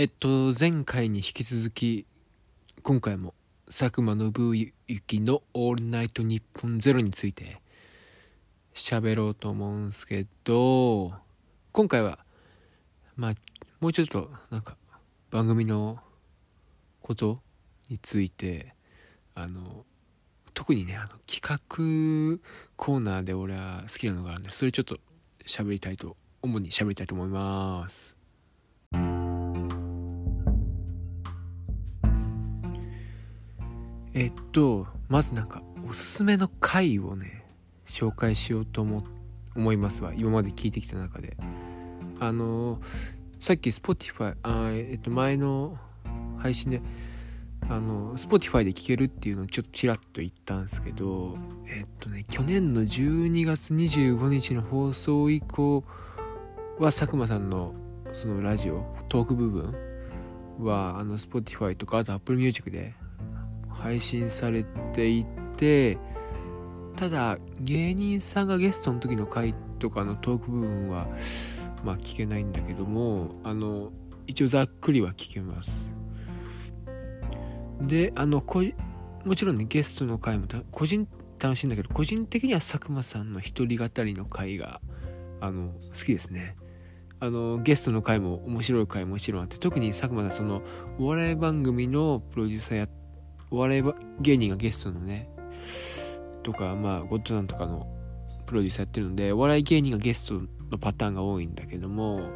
えっと、前回に引き続き、今回も佐久間信之のオールナイトニッポンゼロについて喋ろうと思うんすけど、今回は、まあ、もうちょっと、なんか、番組のことについて、あの、特にね、あの、企画コーナーで俺は好きなのがあるんで、それちょっと喋りたいと、主に喋りたいと思います。えっと、まずなんか、おすすめの回をね、紹介しようと思、思いますわ。今まで聞いてきた中で。あの、さっき Spotify、あえっと、前の配信で、あの、Spotify で聴けるっていうのをちょっとちらっと言ったんですけど、えっとね、去年の12月25日の放送以降は、佐久間さんのそのラジオ、トーク部分は、あの、Spotify とか、あと Apple Music で配信されていてただ芸人さんがゲストの時の回とかのトーク部分はまあ聞けないんだけどもあの一応ざっくりは聞けます。であのこもちろんねゲストの回も個人楽しいんだけど個人的には佐久間さんの一人語りの回があの好きですね。あのゲストの回も面白い回もちろんあって特に佐久間さんそのお笑い番組のプロデューサーやっお笑い芸人がゲストのね、とか、まあ、ゴッドタンとかのプロデューサーやってるので、お笑い芸人がゲストのパターンが多いんだけども、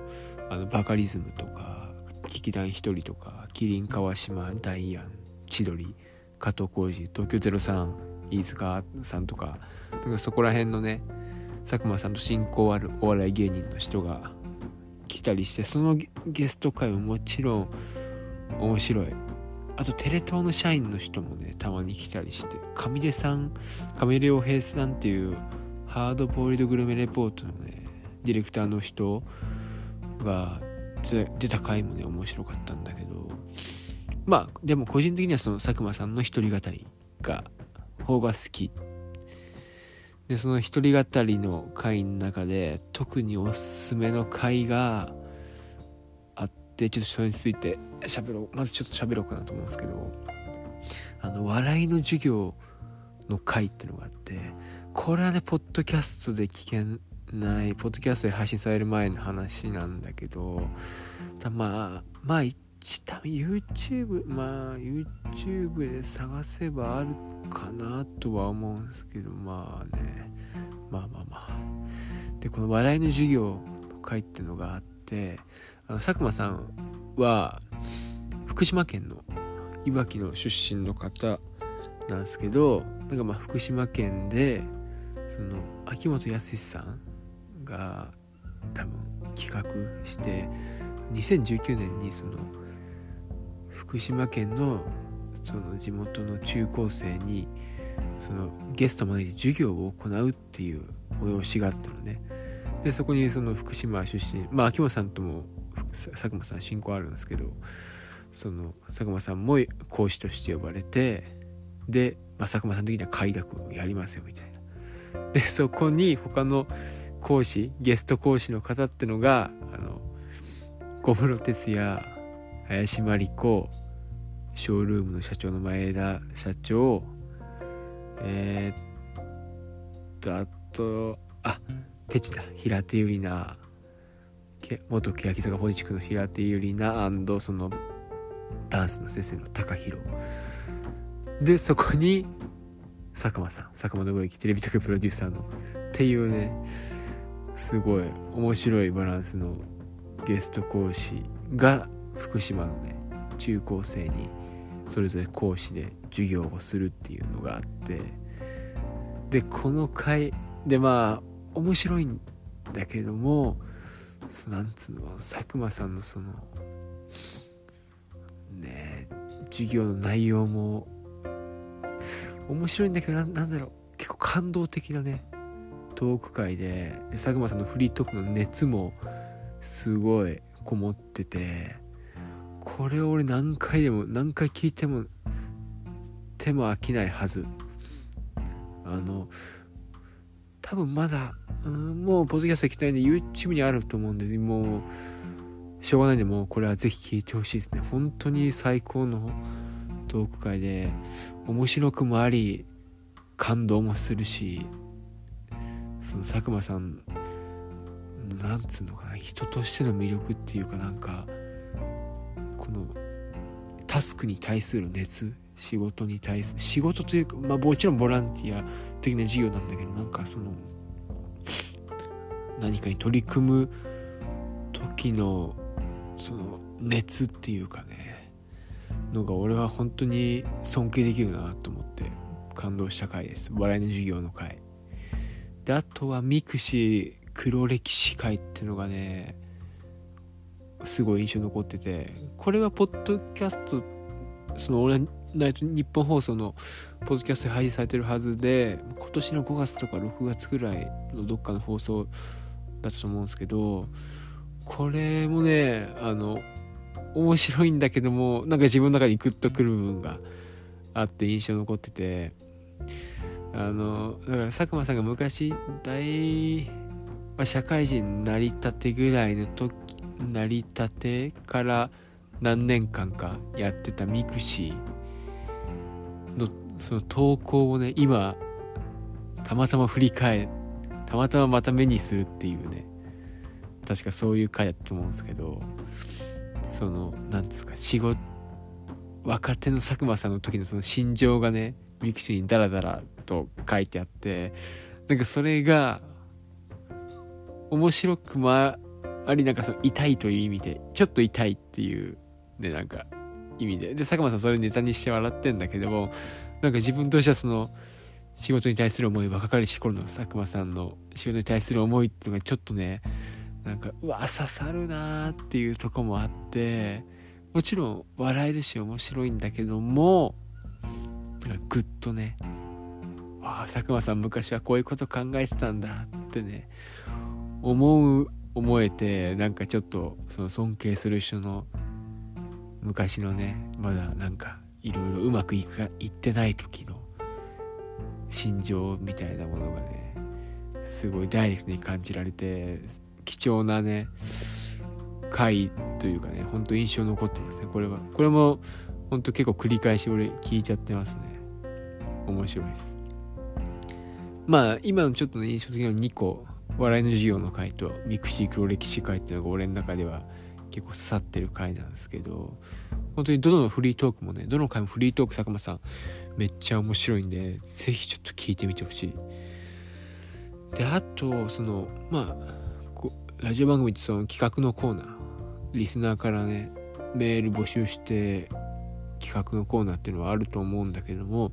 あの、バカリズムとか、劇団ひとりとか、キリン川島、ダイアン、千鳥、加藤浩次、東京03、飯塚さんとか、なんかそこら辺のね、佐久間さんと親交あるお笑い芸人の人が来たりして、そのゲスト会ももちろん面白い。あとテレ東の社員の人もねたまに来たりして上出さん上出良平さんっていうハードボイルドグルメレポートのねディレクターの人が出た回もね面白かったんだけどまあでも個人的にはその佐久間さんの一人語りが方が好き。でその一人語りの回の中で特におすすめの回があってちょっとそれについて喋ろう。まずちょっと喋ろうかなと思うんですけど。あの笑いの授業の回っていうのがあってこれはねポッドキャストで聞けないポッドキャストで配信される前の話なんだけどたまあまあ一多分 YouTube まあ YouTube で探せばあるかなとは思うんですけどまあね。まあまあまあ。でこの笑いの授業の回っていうのがあって佐久間さんは福島県のいわきの出身の方なんですけどなんかまあ福島県でその秋元康さんが多分企画して2019年にその福島県のその地元の中高生にそのゲスト招いて授業を行うっていう催しがあったのね。でそこにその福島出身まあ秋元さんとも佐久間さん親交あるんですけどその佐久間さんも講師として呼ばれてで、まあ、佐久間さん的には快諾をやりますよみたいな。でそこに他の講師ゲスト講師の方ってのがあの小室哲哉林真理子ショールームの社長の前田社長えー、っとあとあテチだ平手友梨奈。元欅坂ポジチクの平手友梨奈そのダンスの先生の高弘でそこに佐久間さん佐久間信之テレビ局プロデューサーのっていうねすごい面白いバランスのゲスト講師が福島のね中高生にそれぞれ講師で授業をするっていうのがあって。でこの回でまあ面白いんだけどもそなんつうの佐久間さんのそのね授業の内容も面白いんだけどなんだろう結構感動的なねトーク会で佐久間さんのフリートークの熱もすごいこもっててこれを俺何回でも何回聞いても手も飽きないはず。あの多分まだうんもうポッドキャスト行きたいんで YouTube にあると思うんでもうしょうがないんでもうこれはぜひ聞いてほしいですね。本当に最高のトーク会で面白くもあり感動もするしその佐久間さんなんつうのかな人としての魅力っていうかなんかこのタスクに対する熱仕事に対する仕事というかまあもちろんボランティア的な事業なんだけどなんかその何かに取り組む時のその熱っていうかねのが俺は本当に尊敬できるなと思って感動した回です。笑いの授業の回。であとは mixi 黒歴史回っていうのがねすごい印象残っててこれはポッドキャストその俺ナイト日本放送のポッドキャストで配信されてるはずで今年の5月とか6月ぐらいのどっかの放送だったと思うんですけどこれもねあの面白いんだけどもなんか自分の中にグッとくる部分があって印象残っててあのだから佐久間さんが昔大、まあ、社会人なりたてぐらいの時なりたてから何年間かやってた mixi のその投稿をね今たまたま振り返ってたまたままた目にするっていうね。確かそういう回だと思うんですけどその何ですか仕事若手の佐久間さんの時のその心情がね mixi にダラダラと書いてあってなんかそれが面白くもありなんかその痛いという意味でちょっと痛いっていうねなんか意味で。で佐久間さんそれネタにして笑ってんだけどもなんか自分としてはその仕事に対する思い若かりし頃の佐久間さんの仕事に対する思いっていうのがちょっとねなんかうわ刺さるなーっていうとこもあってもちろん笑えるし面白いんだけどもなんかグッとねああ佐久間さん昔はこういうこと考えてたんだってね思う思えてなんかちょっとその尊敬する人の昔のねまだなんかいろいろうまくいかいってない時の心情みたいなものがねすごいダイレクトに感じられて貴重なね回というかねほんと印象残ってますね。これはこれもほんと結構繰り返し俺聞いちゃってますね。面白いです。まあ今のちょっとね印象的な2個笑いの授業の回と mixi 黒歴史回っていうのが俺の中では結構刺さってる回なんですけど本当にどのフリートークもねどの回もフリートーク佐久間さんめっちゃ面白いんでぜひちょっと聞いてみてほしい。であとそのまあラジオ番組ってその企画のコーナーリスナーからねメール募集して企画のコーナーっていうのはあると思うんだけども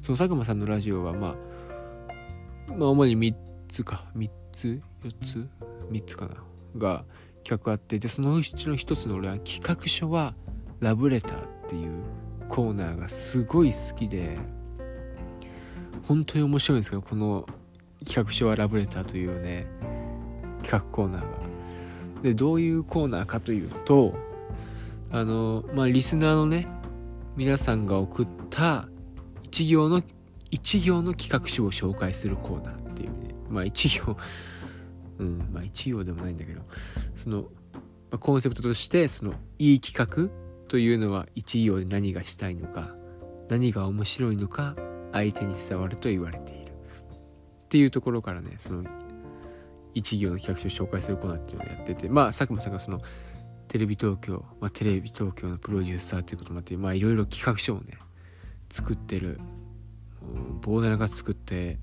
その佐久間さんのラジオはまあまあ主に3つか3つ？4つ？3つかな？が企画あってでそのうちの1つの俺は企画書はラブレターっていうコーナーがすごい好きで本当に面白いんですけどこの企画書はラブレターというね企画コーナーが。でどういうコーナーかというとあのまあリスナーのね皆さんが送った一行の一行の企画書を紹介するコーナーっていうね。まあ一行。うんまあ一行でもないんだけど。その、まあ、コンセプトとしてそのいい企画というのは一行で何がしたいのか何が面白いのか相手に伝わると言われている。っていうところからねその一行の企画書を紹介するコーナーっていうのをやっててまあ佐久間さんがそのテレビ東京、まあ、テレビ東京のプロデューサーということもあってまあいろいろ企画書をね作ってる膨大な数作って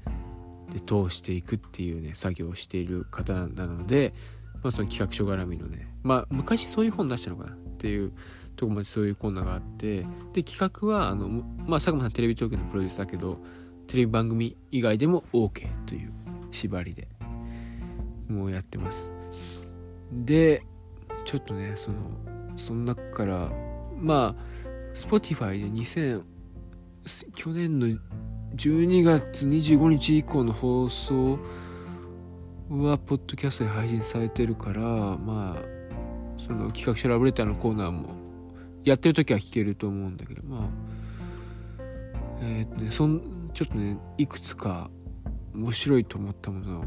で通していくっていうね作業をしている方なので、まあ、その企画書絡みのねまあ昔そういう本出したのかなっていうとこまでそういうコーナーがあってで企画はあの、まあ、佐久間さんテレビ東京のプロデューサーだけどテレビ番組以外でも OK という縛りでもうやってます。でちょっとねそのその中からまあ Spotify で2000去年の12月25日以降の放送はポッドキャストで配信されてるからまあその企画書ラブレターのコーナーもやってる時は聞けると思うんだけどまあえっ、とねそんちょっとねいくつか面白いと思ったものを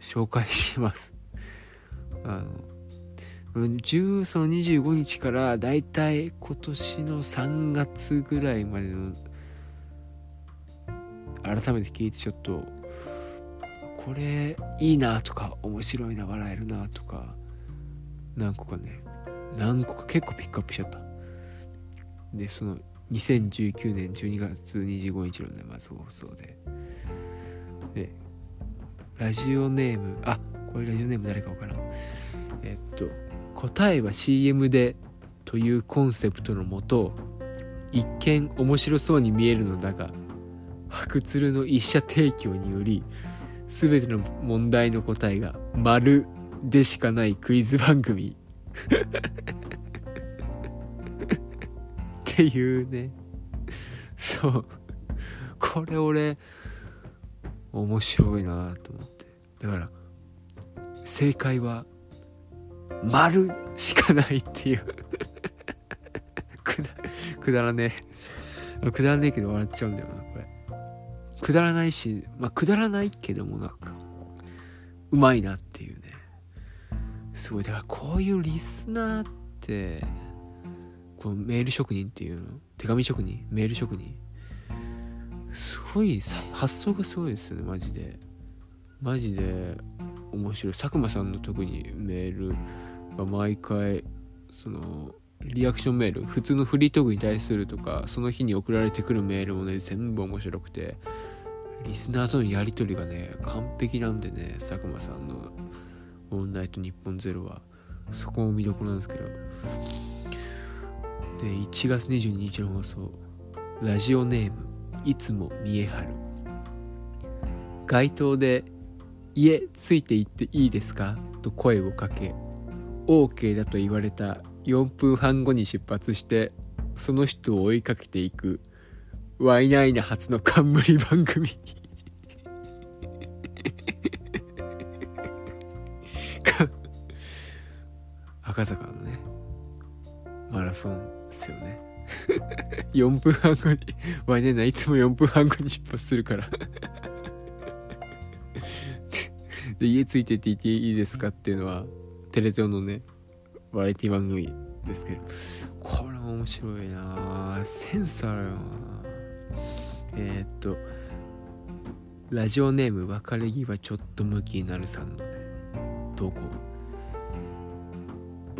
紹介します。あの10その25日からだいたい今年の3月ぐらいまでの改めて聞いてちょっとこれいいなとか面白いな笑えるなとか何個かね何個か結構ピックアップしちゃった。でその2019年12月25日のねまず放送で。でラジオネームあこれラジオネーム誰かわからん。えっと答えは CM でというコンセプトのもと一見面白そうに見えるのだが白鶴の一社提供により全ての問題の答えが丸でしかないクイズ番組。っていうね。そう。これ俺面白いなと思って。だから正解は丸しかないっていう。くだくだらねえ。くだらねえけど笑っちゃうんだよなこれ。くだらないしまあくだらないけどもなんかうまいなっていうね。すごい。だからこういうリスナーってこのメール職人っていうの？手紙職人？メール職人？すごい発想がすごいですよねマジで。マジで面白い。佐久間さんの特にメールが毎回そのリアクションメール？普通のフリートークに対するとかその日に送られてくるメールもね全部面白くて。リスナーとのやり取りがね完璧なんでね佐久間さんの「オンナイト日本ゼロはそこも見どころなんですけど。で1月22日の放送。ラジオネームいつも見えはる。街頭で「家ついて行っていいですか?」と声をかけ OK だと言われた4分半後に出発してその人を追いかけていくワイナイナ初の冠番組。赤坂のねマラソンですよね。4分半後にワイナいつも4分半後に出発するから。で家ついてって言っていいですかっていうのはテレ東のねバラエティ番組ですけどこれ面白いなセンスあるよなえー、っとラジオネーム別れ際ちょっと向きになるさんのね投稿。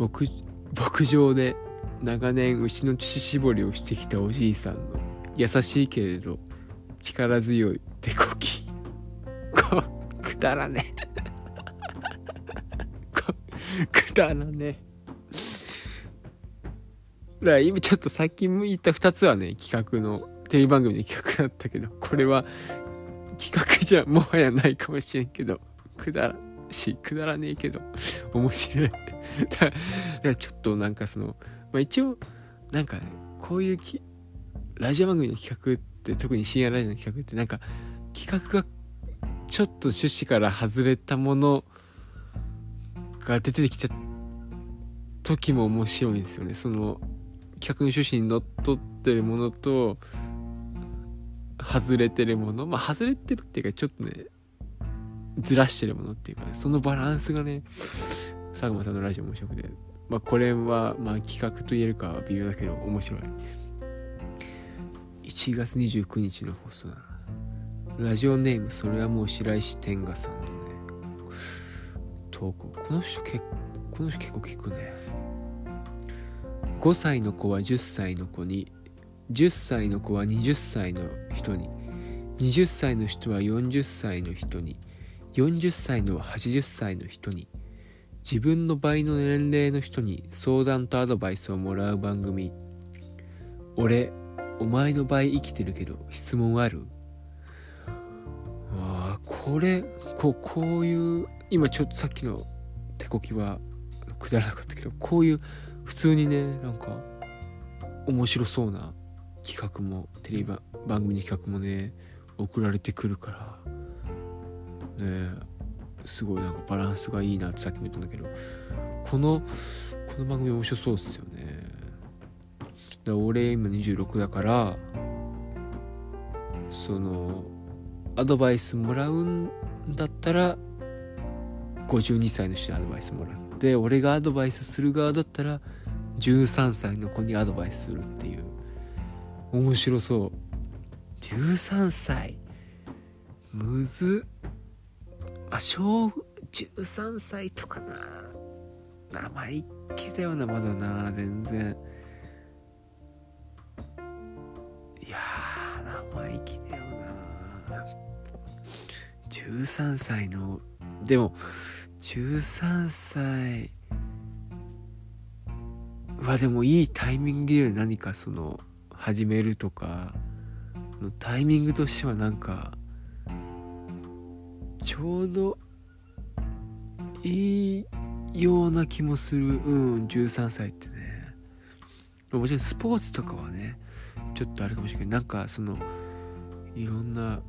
牧牧場で長年牛の乳搾りをしてきたおじいさんの優しいけれど力強い手こきくだらね。くだらね。だから今ちょっとさっき言った2つはね企画のテレビ番組の企画だったけどこれは企画じゃもはやないかもしれんけどくだらしくだらねえけど面白い。だからちょっとなんかその、まあ、一応なんかねこういうきラジオ番組の企画って特に深夜ラジオの企画ってなんか企画がちょっと趣旨から外れたものが出てきた時も面白いんですよね。その企画の趣旨にのっとってるものと外れてるもの。まあ外れてるっていうかちょっとねずらしてるものっていうか、ね、そのバランスがね佐久間さんのラジオ面白くて。まあこれはまあ企画と言えるかは微妙だけど面白い。1月29日の放送だな。ラジオネームそれはもう白石天賀さんのね。投稿。この人結この人結構聞くね。5歳の子は10歳の子に10歳の子は20歳の人に20歳の人は40歳の人に40歳のは80歳の人に自分の倍の年齢の人に相談とアドバイスをもらう番組。俺お前の倍生きてるけど質問ある？あこれこうこういう今ちょっとさっきの手こきはくだらなかったけどこういう普通にねなんか面白そうな企画もテレビ番組の企画もね送られてくるから。ねえ。すごいなんかバランスがいいなってさっきも言ったんだけどこのこの番組面白そうですよね。だ俺今26だからそのアドバイスもらうんだったら52歳の人にアドバイスもらって俺がアドバイスする側だったら13歳の子にアドバイスするっていう。面白そう。13歳。むずっ。あ小13歳とかな。生意気だよなまだな。全然。いや生意気だよな。13歳のでも13歳はでもいいタイミングで何かその始めるとかのタイミングとしてはなんかちょうどいいような気もする。うん13歳ってね。もちろんスポーツとかはねちょっとあるかもしれない。なんかそのいろんな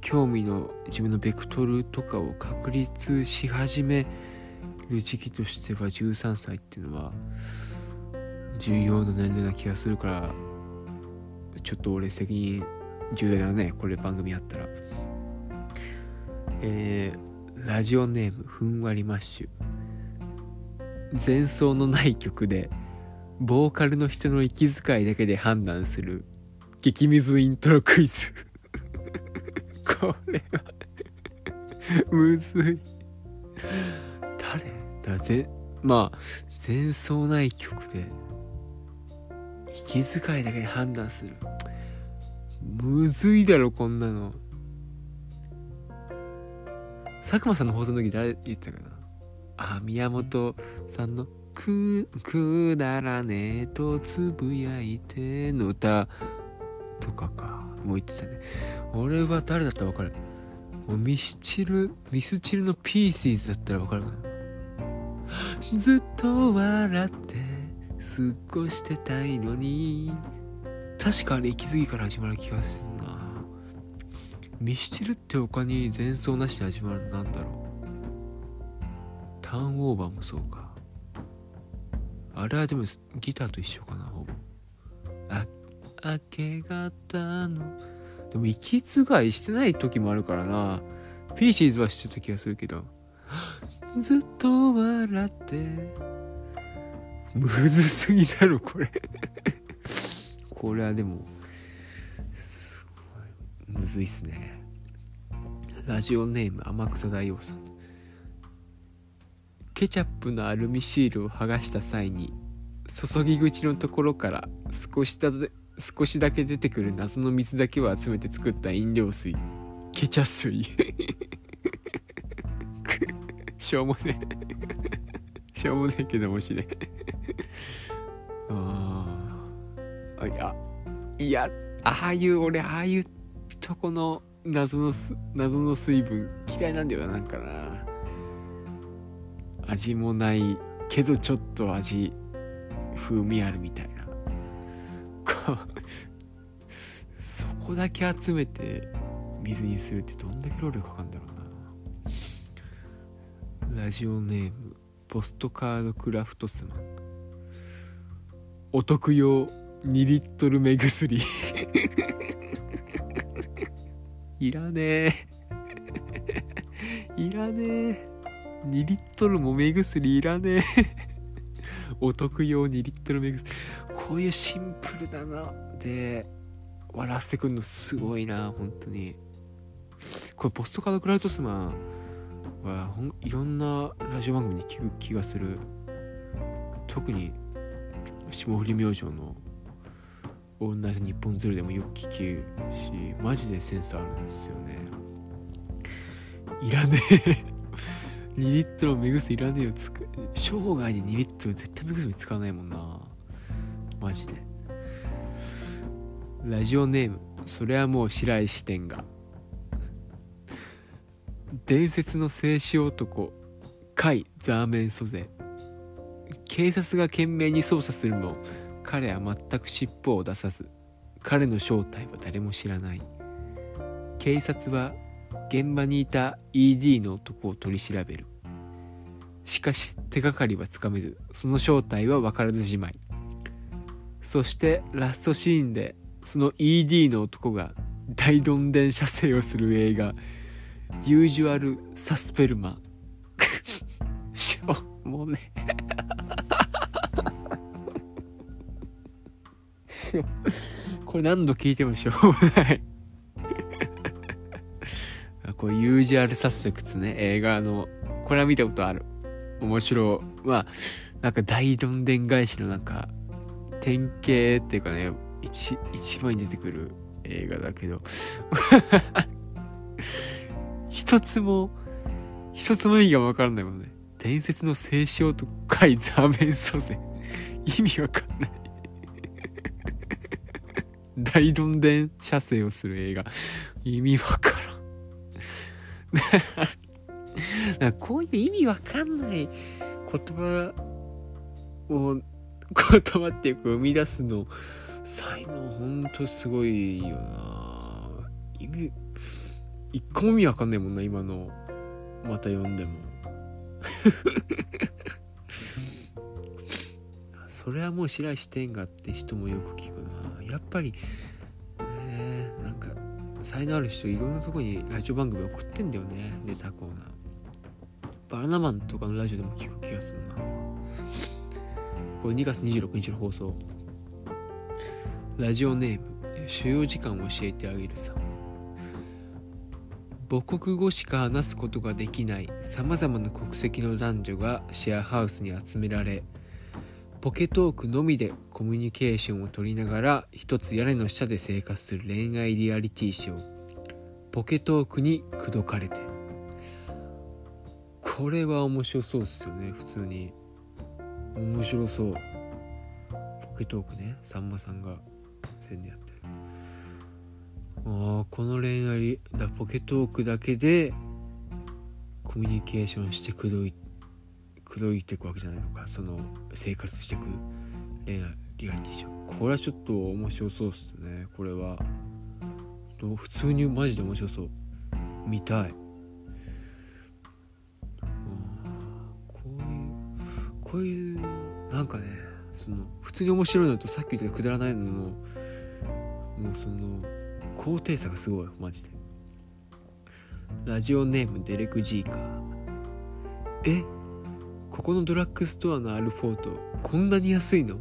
興味の自分のベクトルとかを確立し始める時期としては13歳っていうのは重要な年齢な気がするからちょっと俺責任重大だねこれ番組あったら。えー、ラジオネームふんわりマッシュ。前奏のない曲でボーカルの人の息遣いだけで判断する激ムイントロクイズ。これはむずい。誰？だぜまあ前奏ない曲で息遣いだけで判断する。むずいだろこんなの。佐久間さんの放送の時誰言ってたかな？あ宮本さんの「くくだらねえとつぶやいて」の歌。とかか。もう言ってたね。俺は誰だったら分かる。ミスチルミスチルのピーシーズだったら分かるかな。ずっと笑って過ごしてたいのに。確かあれ息継ぎから始まる気がするミスチルって他に前奏なしで始まるのなんだろう。ターンオーバーもそうか。あれはでもギターと一緒かなほぼ。あ明け方の。でも息継いしてない時もあるからな。ピーシーズはしてた気がするけど。ずっと笑って。むずすぎだろこれ。これはでもむずいっすね。ラジオネーム天草大王さん。ケチャップのアルミシールを剥がした際に注ぎ口のところから少しだ少しだけ出てくる謎の水だけを集めて作った飲料水。ケチャ水。しょうもねえ。しょうもねえけど面白いああいやいやああいう俺ああいうとこの謎の謎の水分嫌いなんだよ。ななんかな。味もないけどちょっと味風味あるみたいな。そこだけ集めて水にするってどんだけ労力かかるんだろうな。ラジオネームポストカードクラフトスマン。お得用2リットル目薬。いらねえ。いらねえ。2リットルも目薬いらねえ。お得用2リットル目薬。こういうシンプルだな。で笑わせてくんのすごいな本当に。これポストカードクラウドスマンはいろんなラジオ番組に聞く気がする。特に霜降り明星の「オールナイト日本ズル」でもよく聞くしマジでセンスあるんですよね。いらねえ。2リットル目薬いらねえよつく。生涯で2リットル絶対目薬使わないもんな。マジで。ラジオネーム。それはもう白石店が伝説の静止男。甲斐ザーメン租税警察が懸命に捜査するも彼は全く尻尾を出さず彼の正体は誰も知らない。警察は現場にいた ED の男を取り調べる。しかし手がかりはつかめずその正体は分からずじまい。そしてラストシーンでその ED の男が大どんでん射精をする映画ユージュアル・サスペルマしょもうねこれ何度聞いてもしょうもない。こうユージュアルサスペクツね。映画のこれは見たことある。面白い。まあなんか大どんでん返しのなんか典型っていうかね一一番に出てくる映画だけど。一つも一つも意味がわからないもんね。伝説の静止男海ザーメン祖先意味わかんない。大どんでん射精をする映画。意味わからん。なこういう意味わかんない言葉を 言葉っていうか生み出すの才能ほんとすごいよな。意味一個も意味わかんないもんな今のまた読んでも。それはもう白石天がって人もよく聞くな。やっぱりえー、なんか才能ある人いろんなとこにラジオ番組送ってんだよね。ネタコーナー。バナナマンとかのラジオでも聞く気がするな。これ2月26日の放送。ラジオネーム所要時間を教えてあげるさ。母国語しか話すことができないさまざまな国籍の男女がシェアハウスに集められポケトークのみでコミュニケーションを取りながら一つ屋根の下で生活する恋愛リアリティショー。ポケトークに口説かれて。これは面白そうですよね普通に。面白そう。ポケトークねさんまさんが宣伝やってる。ああこの恋愛だポケトークだけでコミュニケーションして口説いて。口説いていくわけじゃないのかその生活していく恋愛リアリティショー。これはちょっと面白そうっすね。これは。普通にマジで面白そう。見たい。こういうこういうなんかねその普通に面白いのとさっき言ったくだらないののもうその高低差がすごいマジで。ラジオネームデレク・ジーカー。え？ここのドラッグストアのアルフォートこんなに安いの？っ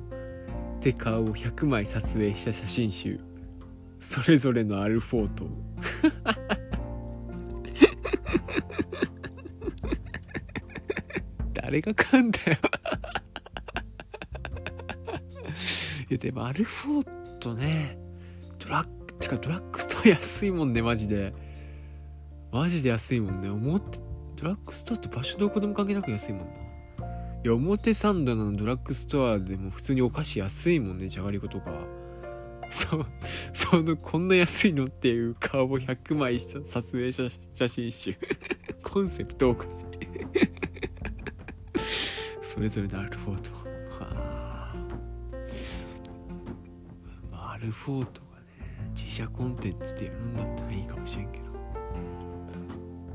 て顔を100枚撮影した写真集。それぞれのアルフォート。誰が買うんだよ。いやでもアルフォートねドラッグてかドラッグストア安いもんねマジで。マジで安いもんね。思ってドラッグストアって場所どこでも関係なく安いもんな。いや表参道のドラッグストアでも普通にお菓子安いもんねじゃがりことか そそのこんな安いのっていう顔を100枚した撮影写真集。コンセプトおかしいそれぞれのアルフォート。はあ。アルフォートがね自社コンテンツでやるんだったらいいかもしれんけど。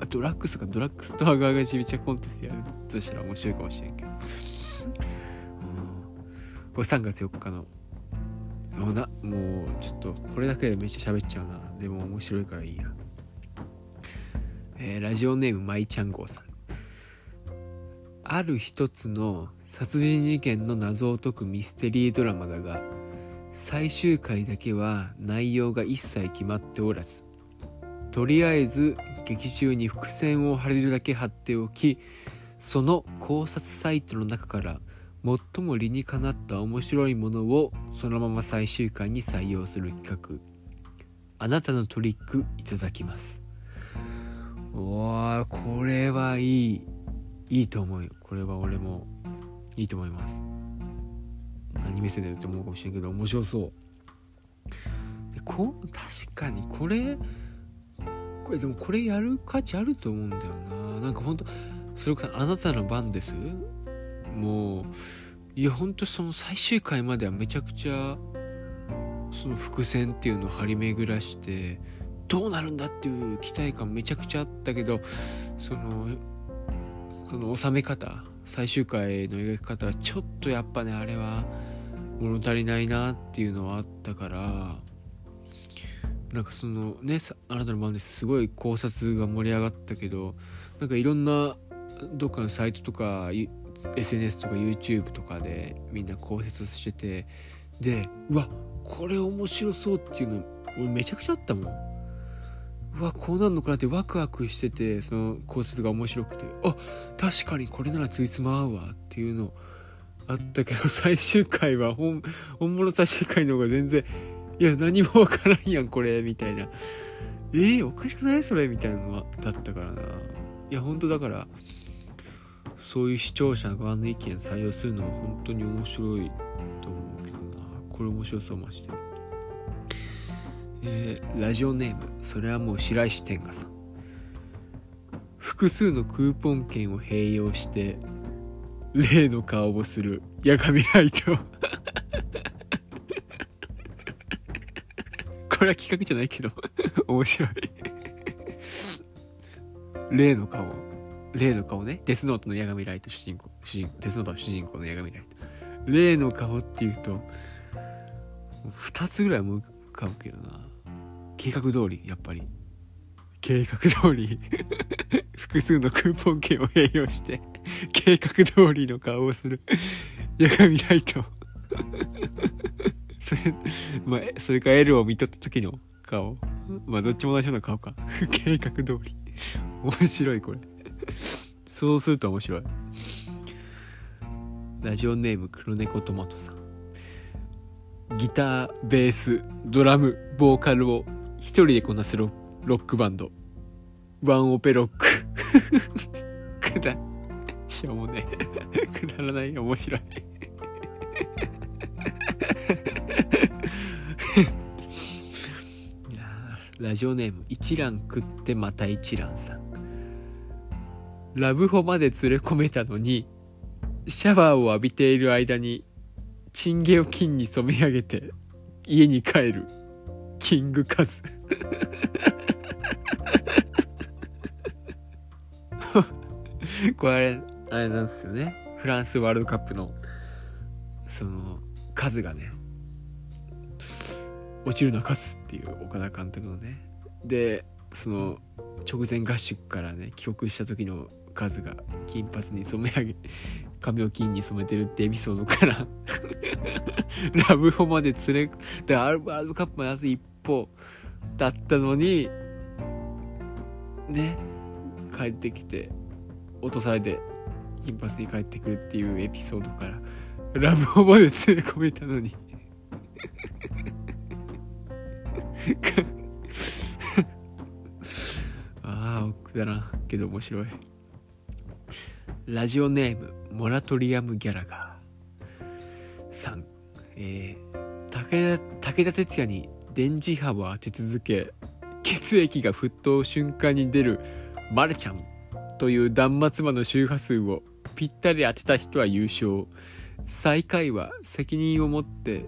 あドラッグスかドラッグストア側が自社コンテンツやるとしたら面白いかもしれん、うん。これ3月4日の。もうなもうちょっとこれだけでめっちゃ喋っちゃうな。でも面白いからいいやえー、ラジオネームまいちゃん号さん。ある一つの殺人事件の謎を解くミステリードラマだが最終回だけは内容が一切決まっておらずとりあえず劇中に伏線を張れるだけ貼っておきその考察サイトの中から最も理にかなった面白いものをそのまま最終回に採用する企画。あなたのトリックいただきます。わあこれはいい。いいと思うよ。これは俺もいいと思います。何目線だよって思うかもしれんけど面白そう。でこ確かにこれこれでもこれやる価値あると思うんだよな。なんかほんとそれこそあなたの番です？もういやほんとその最終回まではめちゃくちゃその伏線っていうのを張り巡らしてどうなるんだっていう期待感めちゃくちゃあったけどそのその収め方最終回の描き方はちょっとやっぱねあれは物足りないなっていうのはあったからなんかそのねあなたの番ですすごい考察が盛り上がったけどなんかいろんなどっかのサイトとか SNS とか YouTube とかでみんな考察しててでうわこれ面白そうっていうの俺めちゃくちゃあったもん。うわこうなるのかなってワクワクしててその考察が面白くてあ確かにこれならついつま合うわっていうのあったけど 最終回は本本物最終回の方が全然いや何もわからんやんこれみたいな。えー、おかしくない？それ？みたいなのはだったからな。いや本当だからそういう視聴者側の意見採用するのは本当に面白いと思うけどな。これ面白そうまして。えー、ラジオネームそれはもう白石天賀さん。複数のクーポン券を併用して例の顔をする八神ライト。これは企画じゃないけど面白い。例の顔。例の顔ね。デスノートの八神ライト主人公。主人デスノートの主人公の八神ライト。例の顔っていうと2つぐらい思い浮かぶけどな。計画通りやっぱり。計画通り。複数のクーポン券を併用して計画通りの顔をする。八神ライト。それまあそれか L を見とった時の顔。まあどっちも同じような顔か。計画通り。面白いこれ。そうすると面白い。ラジオネーム黒猫トマトさん。ギターベースドラムボーカルを一人でこなすロロックバンド。ワンオペロック。くだしょうもねくだらない面白い。ラジオネーム一蘭食ってまた一蘭さん。ラブホまで連れ込めたのにシャワーを浴びている間にチンゲを金に染め上げて家に帰る。キングカズ。これあれなんですよね。フランスワールドカップのその数がね落ちるのは勝つっていう岡田監督のね。でその直前合宿からね帰国した時の数が金髪に染め上げ 髪を金に染めてるってエピソードから ラブホまで連れでワールドカップまであと一歩だったのにね帰ってきて落とされて金髪に帰ってくるっていうエピソードからラブホまで連れ込めたのに。ああくだらんけど面白い。ラジオネームモラトリアム・ギャラガー。さん、えー、武田武田鉄矢に電磁波を当て続け血液が沸騰瞬間に出るマルちゃんという断末魔の周波数をぴったり当てた人は優勝。最下位は責任を持って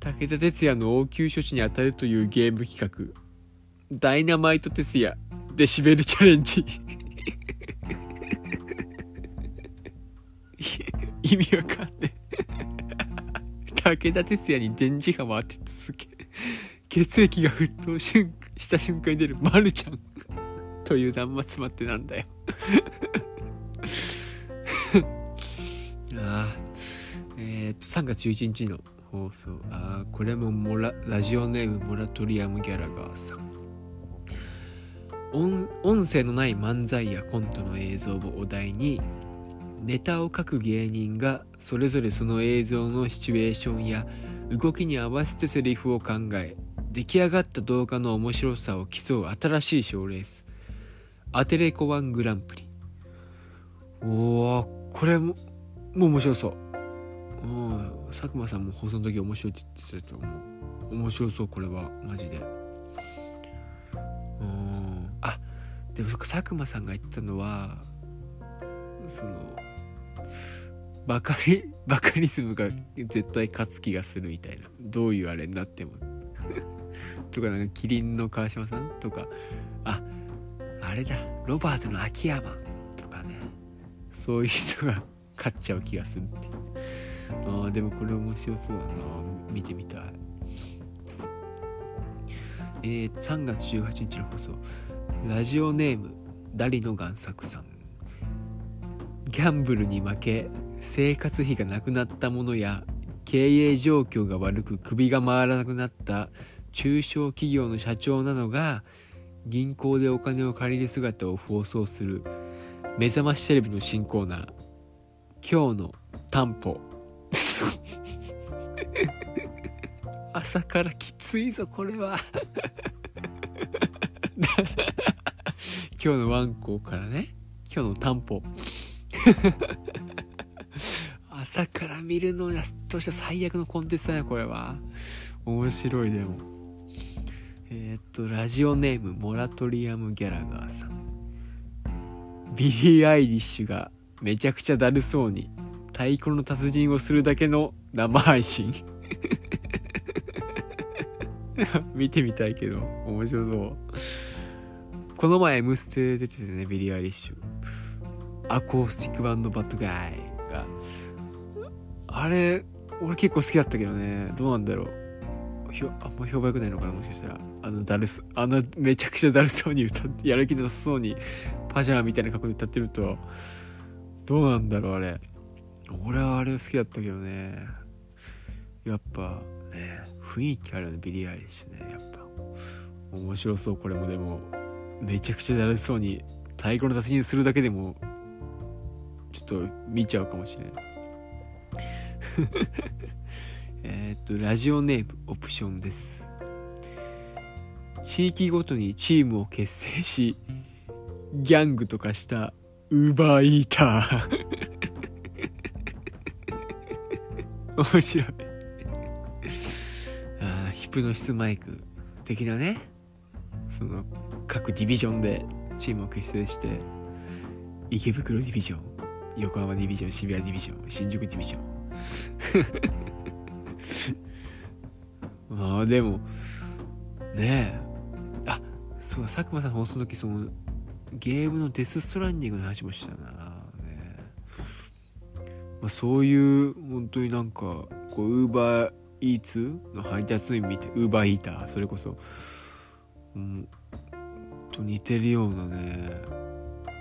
武田鉄矢の応急処置に当たるというゲーム企画。ダイナマイト鉄矢デシベルチャレンジ。意味わかんねえ武田鉄矢に電磁波を当て続け血液が沸騰した瞬間に出るマルちゃんという断末魔ってなんだよ。ああえー、っと3月11日の放送。ああこれもモララジオネームモラトリアム・ギャラガーさん。音音声のない漫才やコントの映像をお題にネタを書く芸人がそれぞれその映像のシチュエーションや動きに合わせてセリフを考え出来上がった動画の面白さを競う新しい賞レース。アテレコワングランプリ。おおこれももう面白そう。うん佐久間さんも放送の時面白いって言ってたと思う。面白そうこれは。マジで。うんあでも佐久間さんが言ってたのはそのバカリ バカリズムが絶対勝つ気がするみたいな。どういうあれになっても。とかなんかキリンの川島さんとか。ああれだ。ロバートの秋山。とかね。そういう人が 勝っちゃう気がするっていう。あでもこれ面白そうだな。見てみたい。えー、3月18日の放送。ラジオネームダリの贋作さん。ギャンブルに負け生活費がなくなったものや経営状況が悪く首が回らなくなった中小企業の社長などが銀行でお金を借りる姿を放送する。目覚ましテレビの新コーナー今日の担保。朝からきついぞこれは。今日のワンコからね。今日の担保。朝から見るのやとした最悪のコンテンツだねこれは。面白いでも。えー、っとラジオネームモラトリアムギャラガーさん。ビリー・アイリッシュがめちゃくちゃだるそうに太鼓の達人をするだけの生配信。見てみたいけど面白そう。この前「M ステ」出ててねビリー・アイリッシュ。アコースティックバンド bad guy が。あれ俺結構好きだったけどね。どうなんだろう。ひょあんま評判良くないのかなもしかしたら。あのだるすあのめちゃくちゃだるそうに歌ってやる気なさそうにパジャマみたいな格好で歌ってると。どうなんだろうあれ。俺はあれ好きだったけどね。やっぱね雰囲気あるよね。ビリー・アイリッシュね。やっぱ。面白そうこれも。でもめちゃくちゃだるそうに太鼓の達人するだけでもちょっと見ちゃうかもしれない。えっとラジオネームオプションです。地域ごとにチームを結成しギャングとかしたウーバーイーター。面白い。あヒプノシスマイク的なね。その各ディビジョンでチームを結成して池袋ディビジョン。横浜ディビジョン渋谷ディビジョン新宿ディビジョンまあでもねえ。あそう佐久間さん放送の時そのゲームのデス・ストランディングの話もしたな、ねまあ、そういう本当になんかこうウーバーイーツの配達員見てウーバーイーターそれこそうんと似てるようなね。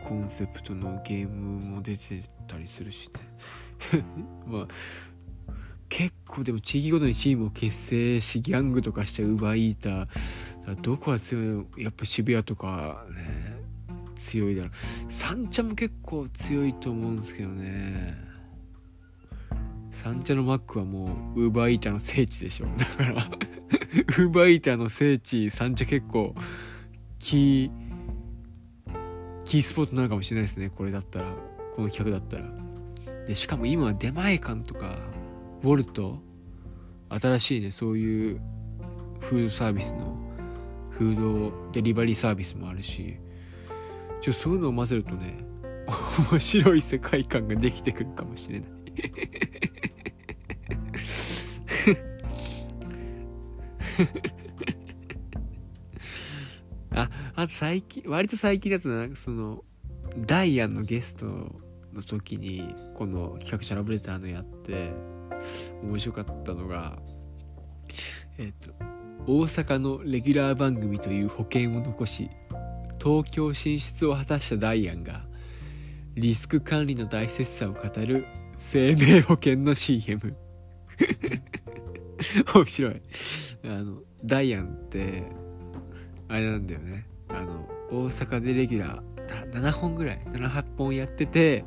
コンセプトのゲームも出てたりするしね。まあ結構でも地域ごとにチームを結成しギャングとかしちゃうウバイーターどこが強いの？やっぱ渋谷とかね強いだろう。三茶も結構強いと思うんですけどね。三茶のマックはもうウーバーイーターの聖地でしょ。だから ウーバーイーターの聖地三茶結構キーキースポットなのかもしれないですね。これだったら。この企画だったら。でしかも今は出前館とかウォルト。新しいねそういうフードサービスのフードデリバリーサービスもあるし。ちょそういうのを混ぜるとね 面白い世界観ができてくるかもしれない。あ あと最近割と最近だとなんかそのダイアンのゲストの時にこの企画者ラブレターのやって面白かったのがえっ、と大阪のレギュラー番組という保険を残し東京進出を果たしたダイアンがリスク管理の大切さを語る生命保険の CM 面白い。あのダイアンってあれなんだよね。あの大阪でレギュラー7本ぐらい78本やってて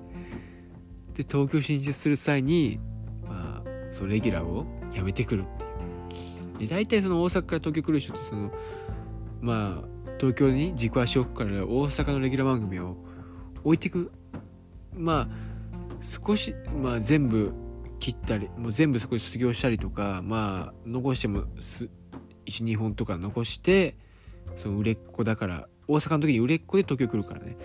で東京進出する際にまあそうレギュラーをやめてくるっていう。で大体その大阪から東京来る人ってそのまあ東京に軸足を置くから大阪のレギュラー番組を置いていくまあ少しまあ全部切ったりもう全部そこで卒業したりとかまあ残しても12本とか残してその売れっ子だから大阪の時に売れっ子で東京来るからね。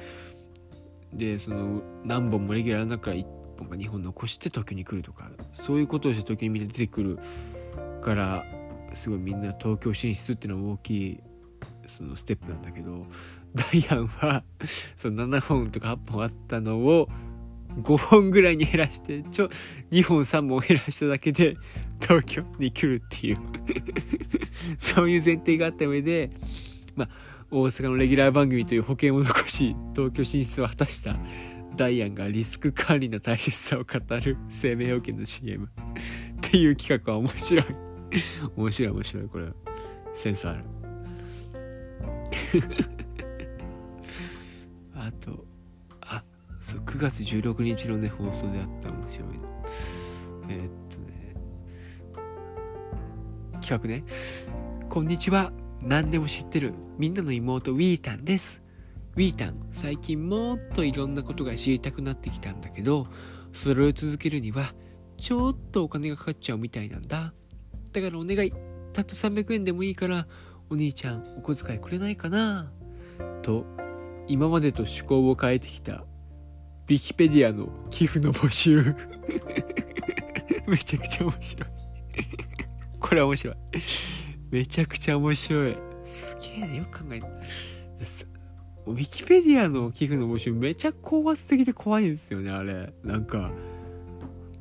でその何本もレギュラーの中から1本か2本残して東京に来るとかそういうことをして東京にみんな出てくるからすごいみんな東京進出っていうのは大きいそのステップなんだけどダイアンはその7本とか8本あったのを5本ぐらいに減らしてちょ2本3本減らしただけで東京に来るっていう。そういう前提があった上でまあ大阪のレギュラー番組という保険を残し東京進出を果たしたダイアンがリスク管理の大切さを語る生命保険の CM っていう企画は面白い。面白い面白いこれセンスある。あとあそう9月16日のね放送であった面白い。のえー、っとね。企画ね。こんにちは。何でも知ってるみんなの妹ウィータンです。ウィータン最近もっといろんなことが知りたくなってきたんだけどそれを続けるにはちょっとお金がかかっちゃうみたいなんだ。だからお願い。たった300円でもいいからお兄ちゃんお小遣いくれないかな。と今までと趣向を変えてきたウィキペディアの寄付の募集。めちゃくちゃ面白い。これは面白い。めちゃくちゃ面白い。すげえねよく考えたウィキペディアの寄付の募集めちゃ高圧的で怖いんですよねあれ。なんか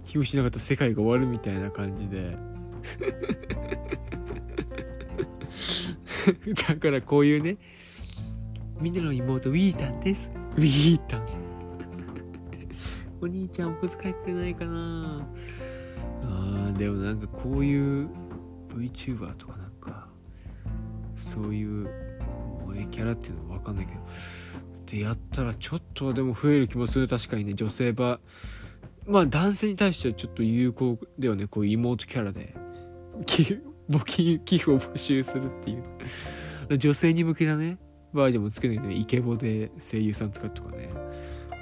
寄付しなかったら世界が終わるみたいな感じで。だからこういうねみんなの妹ウィータンです。ウィータン。お兄ちゃんお小遣いくれないかな。あーでもなんかこういう VTuber とかそういう萌えキャラっていうのは分かんないけど。でやったらちょっとはでも増える気もする。確かにね女性ばまあ男性に対してはちょっと有効ではねこう妹キャラで。募金寄付を募集するっていう。女性に向けたねバージョンも作るねイケボで声優さん使うとかね。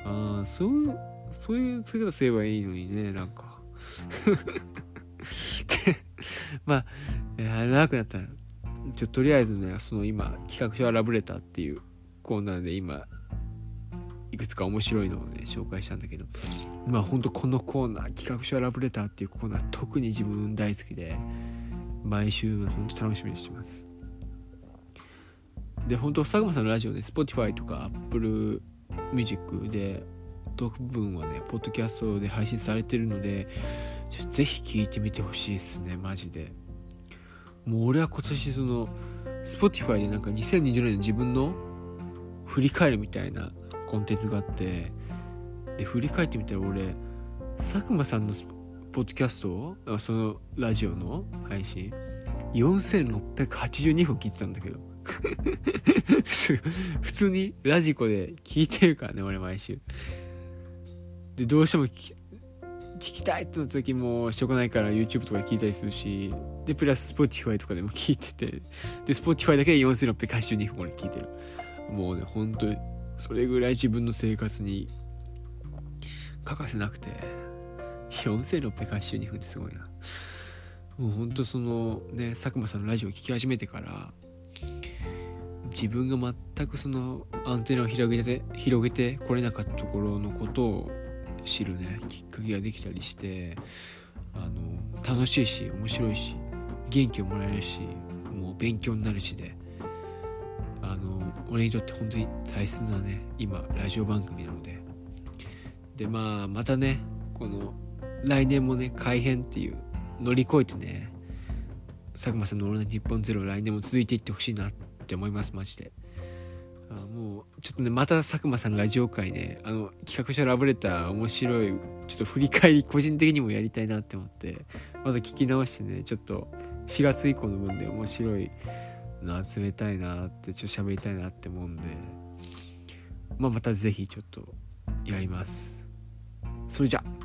ああそうそういう作り方すればいいのにねなんか。でまあ長くなった。らちょとりあえずねその今企画書はラブレターっていうコーナーで今いくつか面白いのをね紹介したんだけどまあほんとこのコーナー企画書はラブレターっていうコーナー特に自分大好きで毎週本当楽しみにしてます。で本当佐久間さんのラジオね Spotify とか Apple Music でトーク部分はねポッドキャストで配信されてるのでぜひ聞いてみてほしいですねマジで。もう俺は今年その Spotify でなんか2020年の自分の振り返るみたいなコンテンツがあってで振り返ってみたら俺佐久間さんのポッドキャストそのラジオの配信4682分聞いてたんだけど。普通にラジコで聞いてるからね俺毎週。でどうしても聞きたいってなった時もしょうがないから YouTube とかで聞いたりするしでプラス Spotify とかでも聞いててで Spotify だけで4682分俺聞いてる。もうね本当にそれぐらい自分の生活に欠かせなくて4682分ってすごいな。もうほんとそのね佐久間さんのラジオを聴き始めてから自分が全くそのアンテナを広げて広げてこれなかったところのことを知るねきっかけができたりしてあの楽しいし面白いし元気をもらえるしもう勉強になるしであの俺にとって本当に大切なね今ラジオ番組なので。でまあまたねこの来年もね改編っていう乗り越えてね佐久間さんの「オールナイトニッポンゼロ来年も続いていってほしいなって思いますマジで。あもうちょっとねまた佐久間さんのラジオ界ねあの企画書ラブレター面白いちょっと振り返り個人的にもやりたいなって思ってまず聞き直してねちょっと4月以降の分で面白いの集めたいなってちょっと喋りたいなって思うんでまあまた是非ちょっとやります。それじゃ。